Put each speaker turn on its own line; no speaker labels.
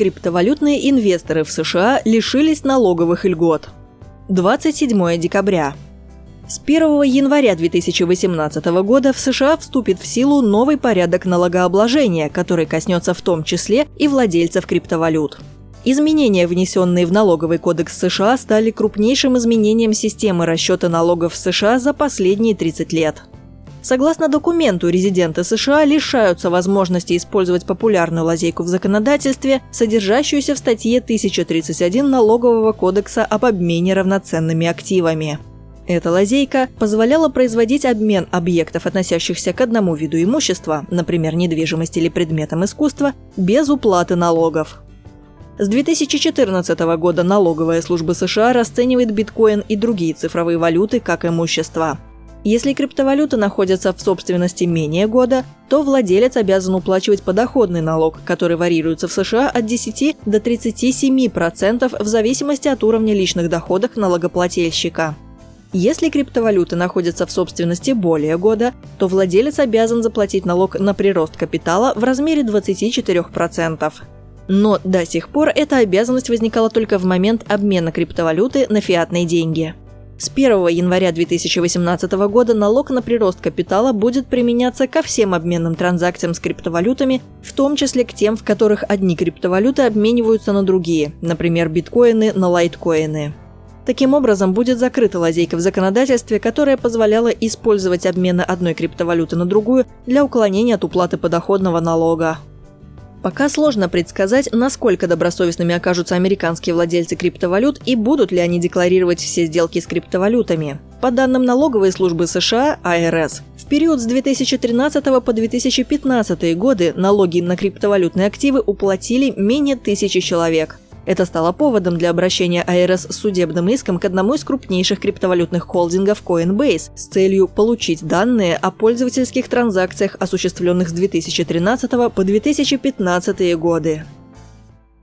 Криптовалютные инвесторы в США лишились налоговых льгот. 27 декабря. С 1 января 2018 года в США вступит в силу новый порядок налогообложения, который коснется в том числе и владельцев криптовалют. Изменения, внесенные в налоговый кодекс США, стали крупнейшим изменением системы расчета налогов в США за последние 30 лет. Согласно документу, резиденты США лишаются возможности использовать популярную лазейку в законодательстве, содержащуюся в статье 1031 Налогового кодекса об обмене равноценными активами. Эта лазейка позволяла производить обмен объектов, относящихся к одному виду имущества, например, недвижимости или предметам искусства, без уплаты налогов. С 2014 года налоговая служба США расценивает биткоин и другие цифровые валюты как имущество – если криптовалюта находится в собственности менее года, то владелец обязан уплачивать подоходный налог, который варьируется в США от 10 до 37% в зависимости от уровня личных доходов налогоплательщика. Если криптовалюта находится в собственности более года, то владелец обязан заплатить налог на прирост капитала в размере 24%. Но до сих пор эта обязанность возникала только в момент обмена криптовалюты на фиатные деньги – с 1 января 2018 года налог на прирост капитала будет применяться ко всем обменным транзакциям с криптовалютами, в том числе к тем, в которых одни криптовалюты обмениваются на другие, например, биткоины на лайткоины. Таким образом, будет закрыта лазейка в законодательстве, которая позволяла использовать обмены одной криптовалюты на другую для уклонения от уплаты подоходного налога. Пока сложно предсказать, насколько добросовестными окажутся американские владельцы криптовалют и будут ли они декларировать все сделки с криптовалютами. По данным налоговой службы США, АРС, в период с 2013 по 2015 годы налоги на криптовалютные активы уплатили менее тысячи человек – это стало поводом для обращения АРС с судебным иском к одному из крупнейших криптовалютных холдингов Coinbase с целью получить данные о пользовательских транзакциях, осуществленных с 2013 по 2015 годы.